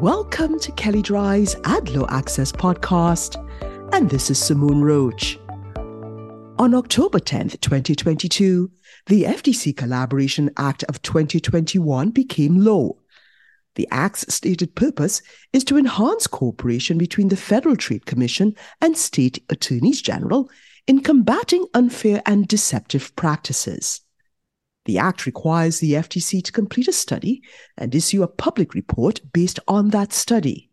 Welcome to Kelley Drye's Ad Law Access podcast, and this is Simone Roach. On October 10th, 2022, the FTC Collaboration Act of 2021 became law. The Act's stated purpose is to enhance cooperation between the Federal Trade Commission and state attorneys general in combating unfair and deceptive practices. The Act requires the FTC to complete a study and issue a public report based on that study.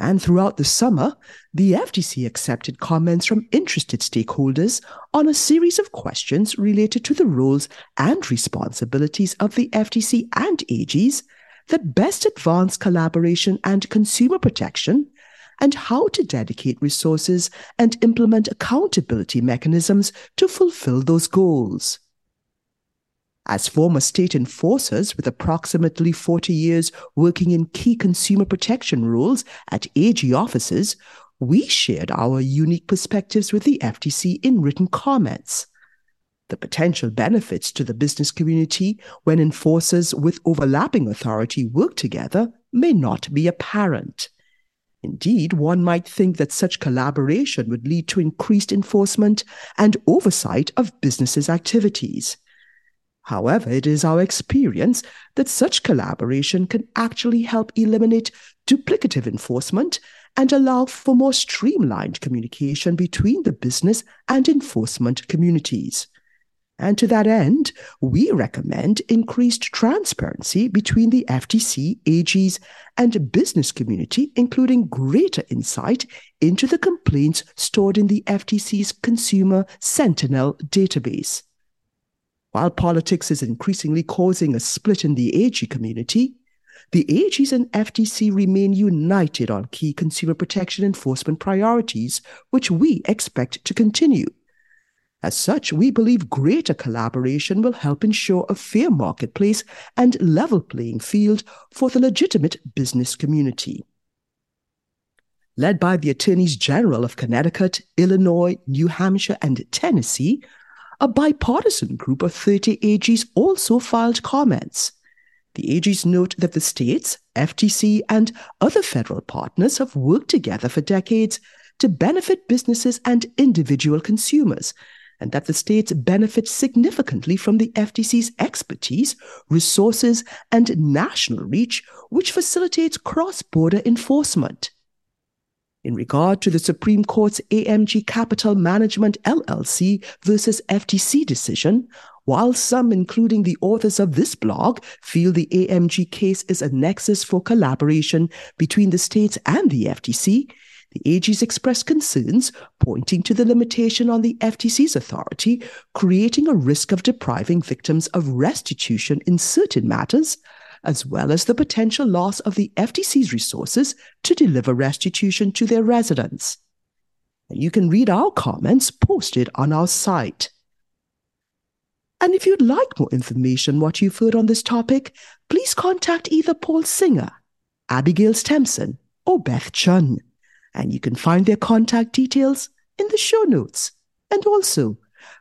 And throughout the summer, the FTC accepted comments from interested stakeholders on a series of questions related to the roles and responsibilities of the FTC and AGs that best advance collaboration and consumer protection, and how to dedicate resources and implement accountability mechanisms to fulfill those goals. As former state enforcers with approximately 40 years working in key consumer protection roles at AG offices, we shared our unique perspectives with the FTC in written comments. The potential benefits to the business community when enforcers with overlapping authority work together may not be apparent. Indeed, one might think that such collaboration would lead to increased enforcement and oversight of businesses' activities. However, it is our experience that such collaboration can actually help eliminate duplicative enforcement and allow for more streamlined communication between the business and enforcement communities. And to that end, we recommend increased transparency between the FTC, AGs, and business community, including greater insight into the complaints stored in the FTC's Consumer Sentinel database. While politics is increasingly causing a split in the AG community, the AGs and FTC remain united on key consumer protection enforcement priorities, which we expect to continue. As such, we believe greater collaboration will help ensure a fair marketplace and level playing field for the legitimate business community. Led by the Attorneys General of Connecticut, Illinois, New Hampshire, and Tennessee, a bipartisan group of 30 AGs also filed comments. The AGs note that the states, FTC, and other federal partners have worked together for decades to benefit businesses and individual consumers, and that the states benefit significantly from the FTC's expertise, resources, and national reach, which facilitates cross border enforcement. In regard to the Supreme Court's AMG Capital Management LLC versus FTC decision, while some, including the authors of this blog, feel the AMG case is a nexus for collaboration between the states and the FTC, the AGs expressed concerns, pointing to the limitation on the FTC's authority, creating a risk of depriving victims of restitution in certain matters, as well as the potential loss of the FTC's resources to deliver restitution to their residents. And you can read our comments posted on our site. And if you'd like more information what you've heard on this topic, please contact either Paul Singer, Abigail Stempson, or Beth Chun. And you can find their contact details in the show notes. And also,